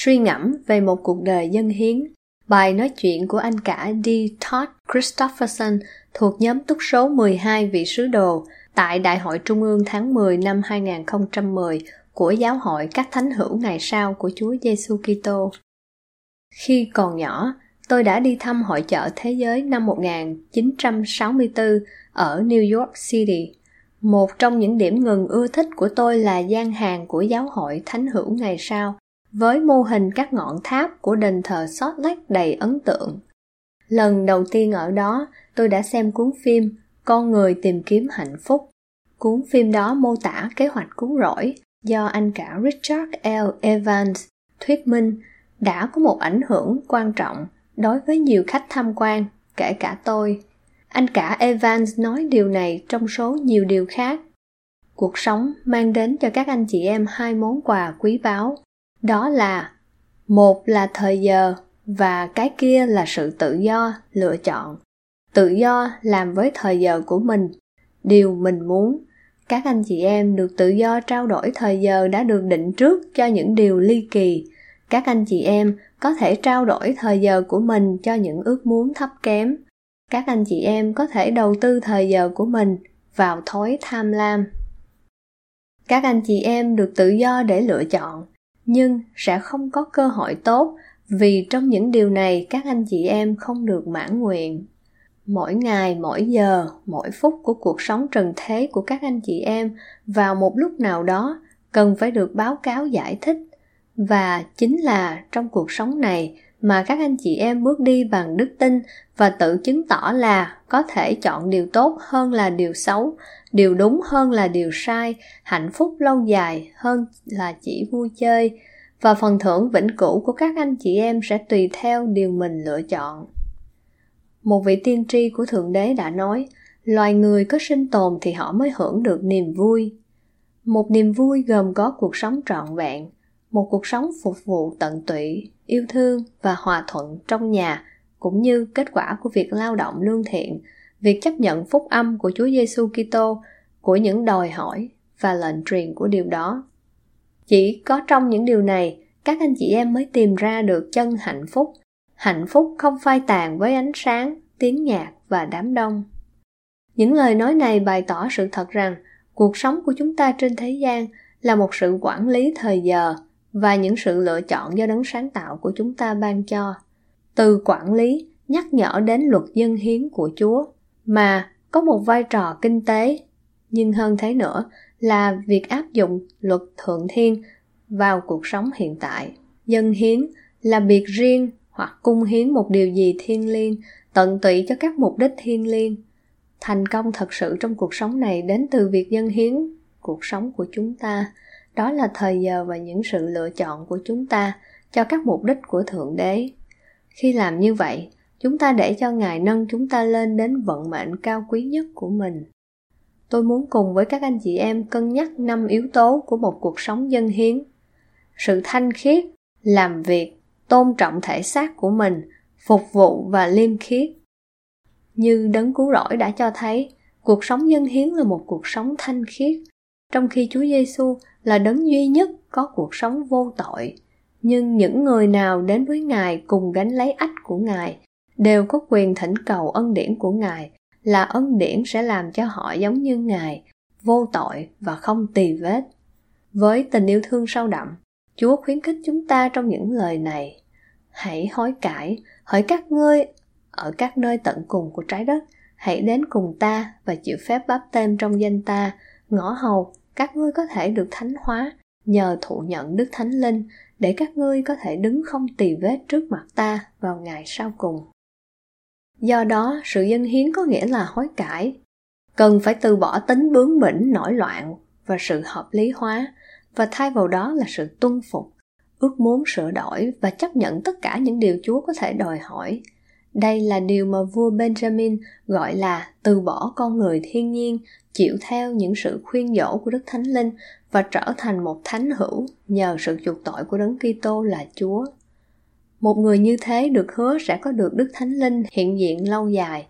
Suy ngẫm về một cuộc đời dân hiến Bài nói chuyện của anh cả D. Todd Christopherson thuộc nhóm túc số 12 vị sứ đồ tại Đại hội Trung ương tháng 10 năm 2010 của Giáo hội các thánh hữu ngày sau của Chúa Giêsu Kitô. Khi còn nhỏ, tôi đã đi thăm hội chợ thế giới năm 1964 ở New York City. Một trong những điểm ngừng ưa thích của tôi là gian hàng của giáo hội thánh hữu ngày sau với mô hình các ngọn tháp của đền thờ Salt Lake đầy ấn tượng. Lần đầu tiên ở đó, tôi đã xem cuốn phim Con người tìm kiếm hạnh phúc. Cuốn phim đó mô tả kế hoạch cứu rỗi do anh cả Richard L. Evans thuyết minh đã có một ảnh hưởng quan trọng đối với nhiều khách tham quan, kể cả tôi. Anh cả Evans nói điều này trong số nhiều điều khác. Cuộc sống mang đến cho các anh chị em hai món quà quý báu đó là, một là thời giờ và cái kia là sự tự do, lựa chọn. Tự do làm với thời giờ của mình, điều mình muốn. Các anh chị em được tự do trao đổi thời giờ đã được định trước cho những điều ly kỳ. Các anh chị em có thể trao đổi thời giờ của mình cho những ước muốn thấp kém. Các anh chị em có thể đầu tư thời giờ của mình vào thói tham lam. Các anh chị em được tự do để lựa chọn nhưng sẽ không có cơ hội tốt, vì trong những điều này các anh chị em không được mãn nguyện. Mỗi ngày, mỗi giờ, mỗi phút của cuộc sống trần thế của các anh chị em vào một lúc nào đó cần phải được báo cáo giải thích. Và chính là trong cuộc sống này mà các anh chị em bước đi bằng đức tin và tự chứng tỏ là có thể chọn điều tốt hơn là điều xấu, điều đúng hơn là điều sai, hạnh phúc lâu dài hơn là chỉ vui chơi. Và phần thưởng vĩnh cửu của các anh chị em sẽ tùy theo điều mình lựa chọn. Một vị tiên tri của thượng đế đã nói, loài người có sinh tồn thì họ mới hưởng được niềm vui. Một niềm vui gồm có cuộc sống trọn vẹn, một cuộc sống phục vụ tận tụy, yêu thương và hòa thuận trong nhà cũng như kết quả của việc lao động lương thiện việc chấp nhận phúc âm của Chúa Giêsu Kitô của những đòi hỏi và lệnh truyền của điều đó. Chỉ có trong những điều này, các anh chị em mới tìm ra được chân hạnh phúc. Hạnh phúc không phai tàn với ánh sáng, tiếng nhạc và đám đông. Những lời nói này bày tỏ sự thật rằng cuộc sống của chúng ta trên thế gian là một sự quản lý thời giờ và những sự lựa chọn do đấng sáng tạo của chúng ta ban cho. Từ quản lý, nhắc nhở đến luật dân hiến của Chúa. Mà có một vai trò kinh tế, nhưng hơn thế nữa là việc áp dụng luật thượng thiên vào cuộc sống hiện tại. Dân hiến là việc riêng hoặc cung hiến một điều gì thiêng liêng, tận tụy cho các mục đích thiêng liêng. Thành công thật sự trong cuộc sống này đến từ việc dân hiến cuộc sống của chúng ta. Đó là thời giờ và những sự lựa chọn của chúng ta cho các mục đích của thượng đế khi làm như vậy, chúng ta để cho ngài nâng chúng ta lên đến vận mệnh cao quý nhất của mình. Tôi muốn cùng với các anh chị em cân nhắc năm yếu tố của một cuộc sống dân hiến. Sự thanh khiết, làm việc, tôn trọng thể xác của mình, phục vụ và liêm khiết. Như đấng cứu rỗi đã cho thấy, cuộc sống dân hiến là một cuộc sống thanh khiết, trong khi chúa giêsu là đấng duy nhất có cuộc sống vô tội nhưng những người nào đến với ngài cùng gánh lấy ách của ngài đều có quyền thỉnh cầu ân điển của ngài, là ân điển sẽ làm cho họ giống như ngài, vô tội và không tì vết. Với tình yêu thương sâu đậm, chúa khuyến khích chúng ta trong những lời này. Hãy hối cải, hỡi các ngươi ở các nơi tận cùng của trái đất. Hãy đến cùng ta và chịu phép báp tên trong danh ta, ngõ hầu các ngươi có thể được thánh hóa nhờ thụ nhận đức thánh linh để các ngươi có thể đứng không tì vết trước mặt ta vào ngày sau cùng. Do đó, sự dân hiến có nghĩa là hối cải. Cần phải từ bỏ tính bướng bỉnh, nổi loạn và sự hợp lý hóa, và thay vào đó là sự tuân phục, ước muốn sửa đổi và chấp nhận tất cả những điều chúa có thể đòi hỏi. Đây là điều mà vua benjamin gọi là từ bỏ con người thiên nhiên, chịu theo những sự khuyên dỗ của đức thánh linh và trở thành một thánh hữu nhờ sự chuộc tội của đấng kitô là chúa một người như thế được hứa sẽ có được đức thánh linh hiện diện lâu dài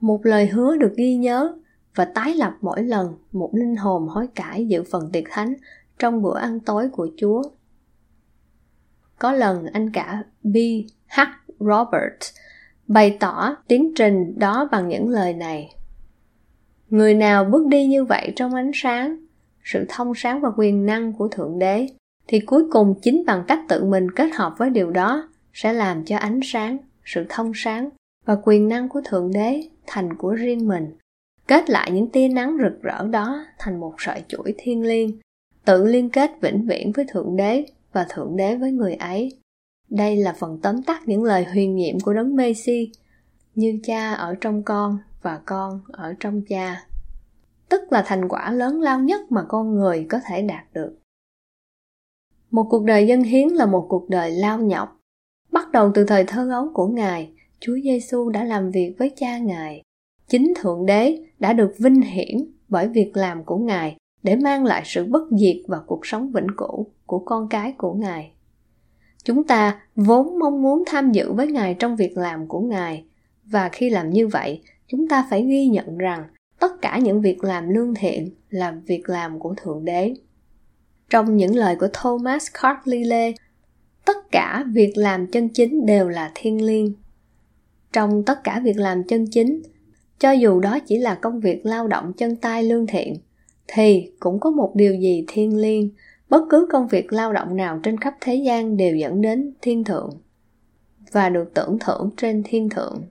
một lời hứa được ghi nhớ và tái lập mỗi lần một linh hồn hối cải dự phần tiệc thánh trong bữa ăn tối của Chúa. Có lần anh cả B. H. Robert bày tỏ tiến trình đó bằng những lời này. Người nào bước đi như vậy trong ánh sáng, sự thông sáng và quyền năng của Thượng Đế, thì cuối cùng chính bằng cách tự mình kết hợp với điều đó sẽ làm cho ánh sáng, sự thông sáng và quyền năng của Thượng Đế thành của riêng mình. Kết lại những tia nắng rực rỡ đó thành một sợi chuỗi thiên liêng tự liên kết vĩnh viễn với thượng đế và thượng đế với người ấy. Đây là phần tóm tắt những lời huyền nhiệm của đấng Messi như cha ở trong con và con ở trong cha tức là thành quả lớn lao nhất mà con người có thể đạt được. Một cuộc đời dân hiến là một cuộc đời lao nhọc. Bắt đầu từ thời thơ ấu của ngài, chúa giêsu đã làm việc với cha ngài. Chính thượng đế đã được vinh hiển bởi việc làm của ngài để mang lại sự bất diệt và cuộc sống vĩnh cửu của con cái của ngài. Chúng ta vốn mong muốn tham dự với ngài trong việc làm của ngài, và khi làm như vậy, chúng ta phải ghi nhận rằng tất cả những việc làm lương thiện là việc làm của thượng đế. Trong những lời của thomas carlyle tất cả việc làm chân chính đều là thiên liêng. Trong tất cả việc làm chân chính, cho dù đó chỉ là công việc lao động chân tay lương thiện, thì cũng có một điều gì thiêng liêng. Bất cứ công việc lao động nào trên khắp thế gian đều dẫn đến thiên thượng và được tưởng thưởng trên thiên thượng.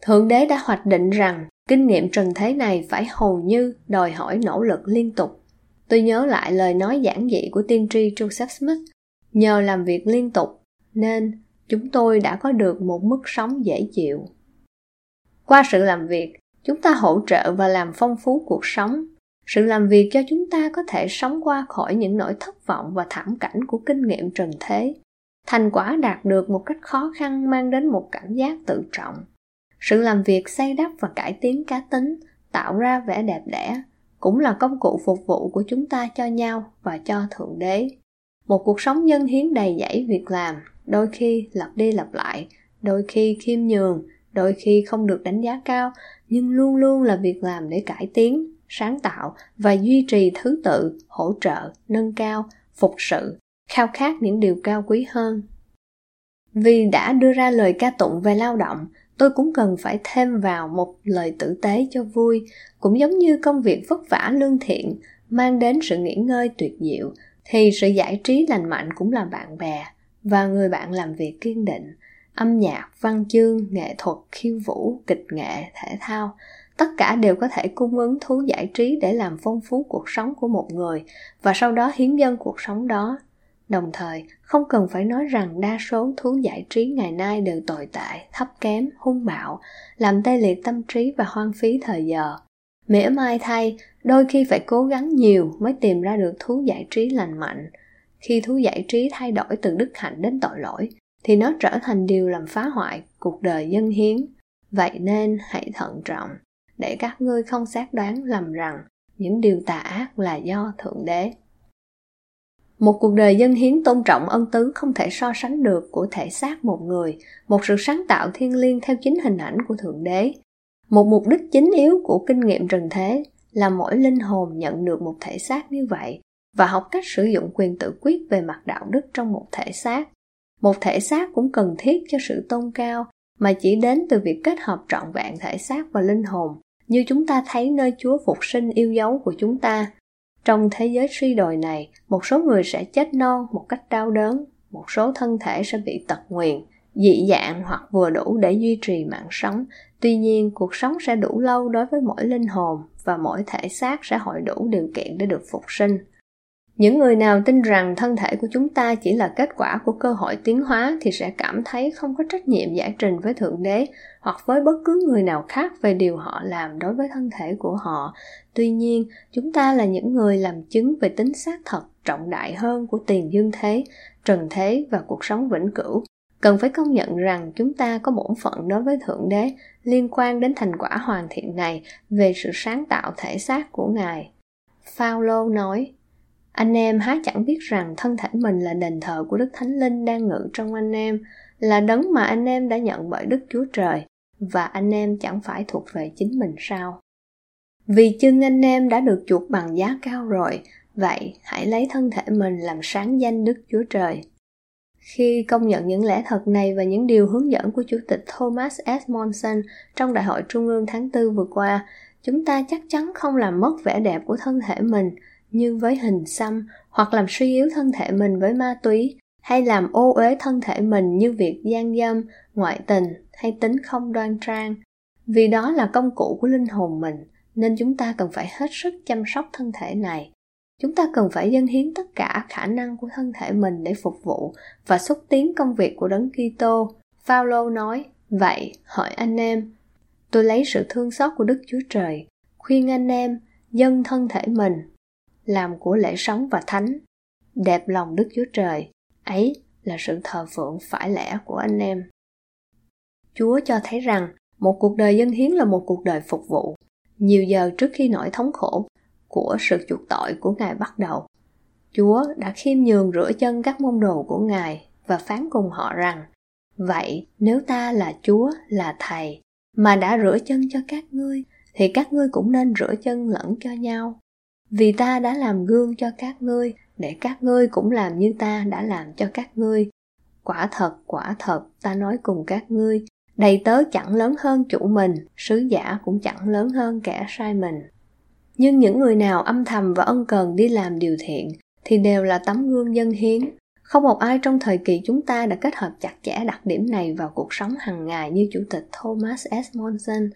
Thượng đế đã hoạch định rằng kinh nghiệm trần thế này phải hầu như đòi hỏi nỗ lực liên tục. Tôi nhớ lại lời nói giản dị của tiên tri joseph smith, nhờ làm việc liên tục, nên chúng tôi đã có được một mức sống dễ chịu. Qua sự làm việc, chúng ta hỗ trợ và làm phong phú cuộc sống. Sự làm việc cho chúng ta có thể sống qua khỏi những nỗi thất vọng và thảm cảnh của kinh nghiệm trần thế. Thành quả đạt được một cách khó khăn mang đến một cảm giác tự trọng sự làm việc xây đắp và cải tiến cá tính, tạo ra vẻ đẹp đẽ, cũng là công cụ phục vụ của chúng ta cho nhau và cho thượng đế. Một cuộc sống nhân hiến đầy dẫy việc làm, đôi khi lặp đi lặp lại, đôi khi khiêm nhường, đôi khi không được đánh giá cao, nhưng luôn luôn là việc làm để cải tiến, sáng tạo và duy trì thứ tự, hỗ trợ, nâng cao, phục sự, khao khát những điều cao quý hơn. Vì đã đưa ra lời ca tụng về lao động tôi cũng cần phải thêm vào một lời tử tế cho vui, cũng giống như công việc vất vả lương thiện, mang đến sự nghỉ ngơi tuyệt diệu, thì sự giải trí lành mạnh cũng là bạn bè và người bạn làm việc kiên định, âm nhạc, văn chương, nghệ thuật, khiêu vũ, kịch nghệ, thể thao, tất cả đều có thể cung ứng thú giải trí để làm phong phú cuộc sống của một người và sau đó hiến dân cuộc sống đó đồng thời, không cần phải nói rằng đa số thú giải trí ngày nay đều tồi tệ, thấp kém, hung bạo, làm tê liệt tâm trí và hoang phí thời giờ. Mỉa mai thay, đôi khi phải cố gắng nhiều mới tìm ra được thú giải trí lành mạnh. Khi thú giải trí thay đổi từ đức hạnh đến tội lỗi, thì nó trở thành điều làm phá hoại cuộc đời dân hiến. Vậy nên hãy thận trọng, để các ngươi không xác đoán lầm rằng những điều tà ác là do thượng đế một cuộc đời dân hiến tôn trọng ân tứ không thể so sánh được của thể xác một người, một sự sáng tạo thiên liêng theo chính hình ảnh của thượng đế một mục đích chính yếu của kinh nghiệm trần thế là mỗi linh hồn nhận được một thể xác như vậy và học cách sử dụng quyền tự quyết về mặt đạo đức trong một thể xác một thể xác cũng cần thiết cho sự tôn cao mà chỉ đến từ việc kết hợp trọn vẹn thể xác và linh hồn, như chúng ta thấy nơi Chúa phục sinh yêu dấu của chúng ta. Trong thế giới suy đồi này, một số người sẽ chết non một cách đau đớn, một số thân thể sẽ bị tật nguyền, dị dạng hoặc vừa đủ để duy trì mạng sống. Tuy nhiên, cuộc sống sẽ đủ lâu đối với mỗi linh hồn và mỗi thể xác sẽ hội đủ điều kiện để được phục sinh những người nào tin rằng thân thể của chúng ta chỉ là kết quả của cơ hội tiến hóa thì sẽ cảm thấy không có trách nhiệm giải trình với thượng đế hoặc với bất cứ người nào khác về điều họ làm đối với thân thể của họ. Tuy nhiên, chúng ta là những người làm chứng về tính xác thật, trọng đại hơn của tiền dương thế, trần thế và cuộc sống vĩnh cửu. Cần phải công nhận rằng chúng ta có bổn phận đối với thượng đế liên quan đến thành quả hoàn thiện này về sự sáng tạo thể xác của ngài. Phaolô nói anh em há chẳng biết rằng thân thể mình là đền thờ của Đức Thánh Linh đang ngự trong anh em, là đấng mà anh em đã nhận bởi Đức Chúa Trời, và anh em chẳng phải thuộc về chính mình sao? Vì chân anh em đã được chuộc bằng giá cao rồi, vậy hãy lấy thân thể mình làm sáng danh Đức Chúa Trời. Khi công nhận những lẽ thật này và những điều hướng dẫn của Chủ tịch Thomas S. Monson trong Đại hội Trung ương tháng 4 vừa qua, chúng ta chắc chắn không làm mất vẻ đẹp của thân thể mình – như với hình xăm hoặc làm suy yếu thân thể mình với ma túy hay làm ô uế thân thể mình như việc gian dâm ngoại tình hay tính không đoan trang vì đó là công cụ của linh hồn mình nên chúng ta cần phải hết sức chăm sóc thân thể này chúng ta cần phải dâng hiến tất cả khả năng của thân thể mình để phục vụ và xúc tiến công việc của đấng Kitô. Phaolô nói: "Vậy, hỏi anh em, tôi lấy sự thương xót của Đức Chúa Trời, khuyên anh em dâng thân thể mình làm của lễ sống và thánh. Đẹp lòng đức chúa trời, ấy là sự thờ phượng phải lẽ của anh em. Chúa cho thấy rằng, một cuộc đời dân hiến là một cuộc đời phục vụ. Nhiều giờ trước khi nỗi thống khổ của sự chuộc tội của ngài bắt đầu, chúa đã khiêm nhường rửa chân các môn đồ của ngài và phán cùng họ rằng, vậy nếu ta là chúa, là thầy mà đã rửa chân cho các ngươi, thì các ngươi cũng nên rửa chân lẫn cho nhau vì ta đã làm gương cho các ngươi, để các ngươi cũng làm như ta đã làm cho các ngươi. Quả thật quả thật, ta nói cùng các ngươi, đầy tớ chẳng lớn hơn chủ mình, sứ giả cũng chẳng lớn hơn kẻ sai mình. Nhưng những người nào âm thầm và ân cần đi làm điều thiện, thì đều là tấm gương dân hiến. Không một ai trong thời kỳ chúng ta đã kết hợp chặt chẽ đặc điểm này vào cuộc sống hàng ngày như chủ tịch Thomas S. Monson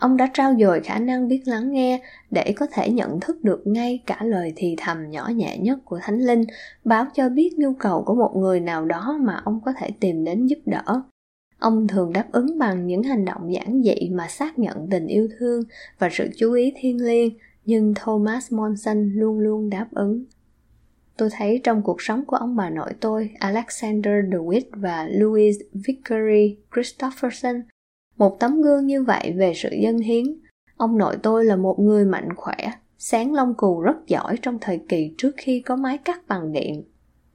ông đã trao dồi khả năng biết lắng nghe để có thể nhận thức được ngay cả lời thì thầm nhỏ nhẹ nhất của thánh linh, báo cho biết nhu cầu của một người nào đó mà ông có thể tìm đến giúp đỡ. Ông thường đáp ứng bằng những hành động giản dị mà xác nhận tình yêu thương và sự chú ý thiêng liêng, nhưng thomas monson luôn luôn đáp ứng. Tôi thấy trong cuộc sống của ông bà nội tôi, alexander dewitt và louis vickery christopherson một tấm gương như vậy về sự dân hiến. Ông nội tôi là một người mạnh khỏe sáng lông cù rất giỏi trong thời kỳ trước khi có máy cắt bằng điện.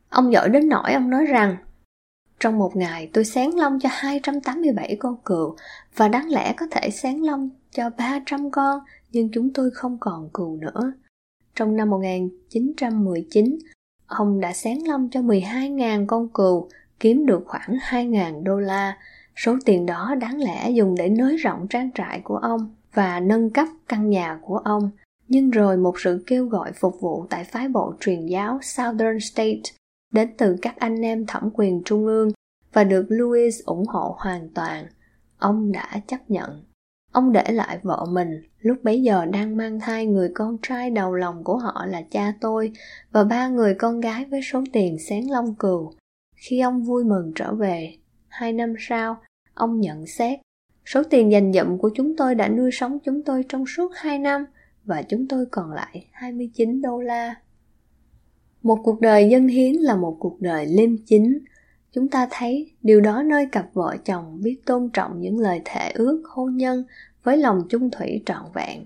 Ông giỏi đến nỗi ông nói rằng trong một ngày tôi sáng lông cho 287 con cừu và đáng lẽ có thể sáng lông cho 300 con nhưng chúng tôi không còn cừu nữa. Trong năm 1919, ông đã sáng lông cho 12.000 con cừu, kiếm được khoảng 2.000 đô la. Số tiền đó đáng lẽ dùng để nới rộng trang trại của ông và nâng cấp căn nhà của ông. Nhưng rồi một sự kêu gọi phục vụ tại phái bộ truyền giáo Southern State đến từ các anh em thẩm quyền trung ương và được Louis ủng hộ hoàn toàn. Ông đã chấp nhận. Ông để lại vợ mình lúc bấy giờ đang mang thai người con trai đầu lòng của họ là cha tôi và ba người con gái với số tiền xén lông cừu. Khi ông vui mừng trở về, hai năm sau, ông nhận xét, số tiền dành dụm của chúng tôi đã nuôi sống chúng tôi trong suốt hai năm và chúng tôi còn lại 29 đô la. Một cuộc đời dân hiến là một cuộc đời liêm chính. Chúng ta thấy điều đó nơi cặp vợ chồng biết tôn trọng những lời thệ ước hôn nhân với lòng chung thủy trọn vẹn.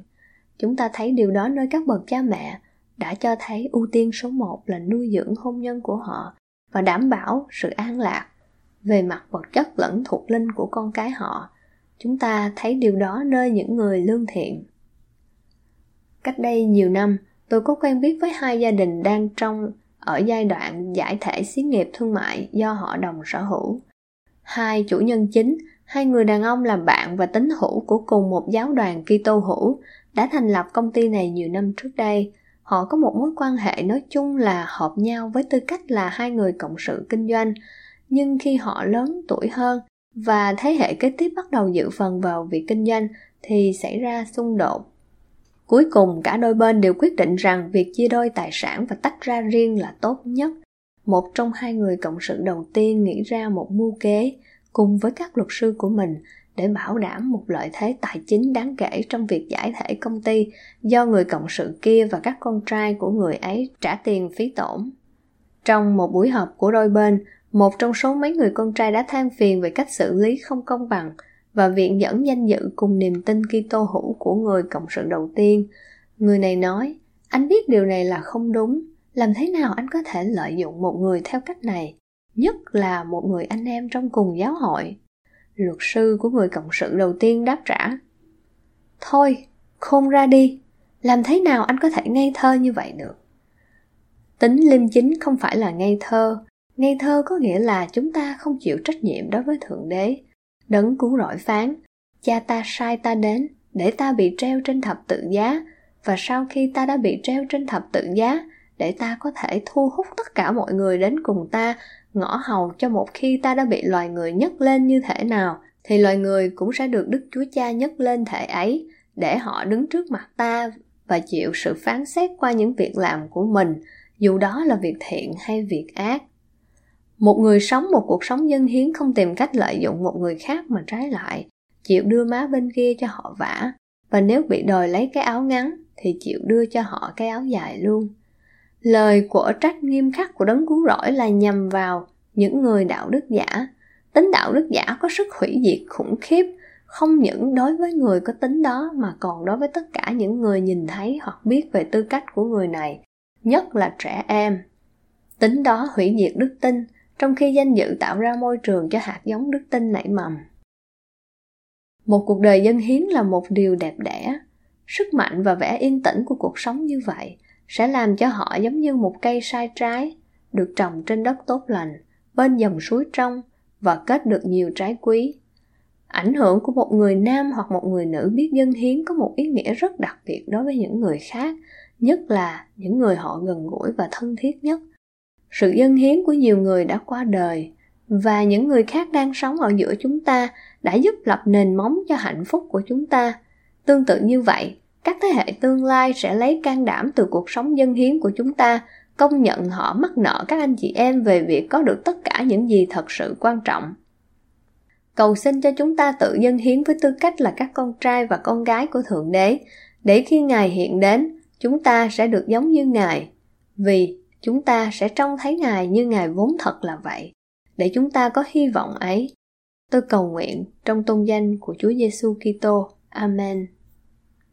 Chúng ta thấy điều đó nơi các bậc cha mẹ đã cho thấy ưu tiên số một là nuôi dưỡng hôn nhân của họ và đảm bảo sự an lạc về mặt vật chất lẫn thuộc linh của con cái họ, chúng ta thấy điều đó nơi những người lương thiện. Cách đây nhiều năm, tôi có quen biết với hai gia đình đang trong, ở giai đoạn giải thể xí nghiệp thương mại do họ đồng sở hữu. Hai chủ nhân chính, hai người đàn ông làm bạn và tín hữu của cùng một giáo đoàn Kitô hữu, đã thành lập công ty này nhiều năm trước đây. Họ có một mối quan hệ nói chung là hợp nhau với tư cách là hai người cộng sự kinh doanh nhưng khi họ lớn tuổi hơn và thế hệ kế tiếp bắt đầu dự phần vào việc kinh doanh thì xảy ra xung đột Cuối cùng cả đôi bên đều quyết định rằng việc chia đôi tài sản và tách ra riêng là tốt nhất. Một trong hai người cộng sự đầu tiên nghĩ ra một mưu kế cùng với các luật sư của mình để bảo đảm một lợi thế tài chính đáng kể trong việc giải thể công ty do người cộng sự kia và các con trai của người ấy trả tiền phí tổn. Trong một buổi họp của đôi bên, một trong số mấy người con trai đã than phiền về cách xử lý không công bằng và viện dẫn danh dự cùng niềm tin Kitô hữu của người cộng sự đầu tiên. Người này nói, anh biết điều này là không đúng, làm thế nào anh có thể lợi dụng một người theo cách này, nhất là một người anh em trong cùng giáo hội. Luật sư của người cộng sự đầu tiên đáp trả. Thôi, khôn ra đi, làm thế nào anh có thể ngây thơ như vậy được? Tính liêm chính không phải là ngây thơ, ngây thơ có nghĩa là chúng ta không chịu trách nhiệm đối với Thượng Đế. Đấng cứu rỗi phán, cha ta sai ta đến, để ta bị treo trên thập tự giá, và sau khi ta đã bị treo trên thập tự giá, để ta có thể thu hút tất cả mọi người đến cùng ta, ngõ hầu cho một khi ta đã bị loài người nhấc lên như thể nào, thì loài người cũng sẽ được Đức Chúa Cha nhấc lên thể ấy, để họ đứng trước mặt ta và chịu sự phán xét qua những việc làm của mình, dù đó là việc thiện hay việc ác một người sống một cuộc sống dân hiến không tìm cách lợi dụng một người khác mà trái lại, chịu đưa má bên kia cho họ vả. Và nếu bị đòi lấy cái áo ngắn, thì chịu đưa cho họ cái áo dài luôn. Lời của trách nghiêm khắc của đấng cứu rỗi là nhằm vào những người đạo đức giả. Tính đạo đức giả có sức hủy diệt khủng khiếp, không những đối với người có tính đó, mà còn đối với tất cả những người nhìn thấy hoặc biết về tư cách của người này, nhất là trẻ em. Tính đó hủy diệt đức tin trong khi danh dự tạo ra môi trường cho hạt giống đức tin nảy mầm. Một cuộc đời dân hiến là một điều đẹp đẽ. Sức mạnh và vẻ yên tĩnh của cuộc sống như vậy sẽ làm cho họ giống như một cây sai trái, được trồng trên đất tốt lành, bên dòng suối trong và kết được nhiều trái quý. Ảnh hưởng của một người nam hoặc một người nữ biết dân hiến có một ý nghĩa rất đặc biệt đối với những người khác, nhất là những người họ gần gũi và thân thiết nhất sự dân hiến của nhiều người đã qua đời, và những người khác đang sống ở giữa chúng ta đã giúp lập nền móng cho hạnh phúc của chúng ta. Tương tự như vậy, các thế hệ tương lai sẽ lấy can đảm từ cuộc sống dân hiến của chúng ta, công nhận họ mắc nợ các anh chị em về việc có được tất cả những gì thật sự quan trọng. Cầu xin cho chúng ta tự dân hiến với tư cách là các con trai và con gái của thượng đế, để khi ngài hiện đến, chúng ta sẽ được giống như ngài. Vì chúng ta sẽ trông thấy ngài như ngài vốn thật là vậy, để chúng ta có hy vọng ấy. Tôi cầu nguyện trong tôn danh của chúa giêsu kitô. Amen.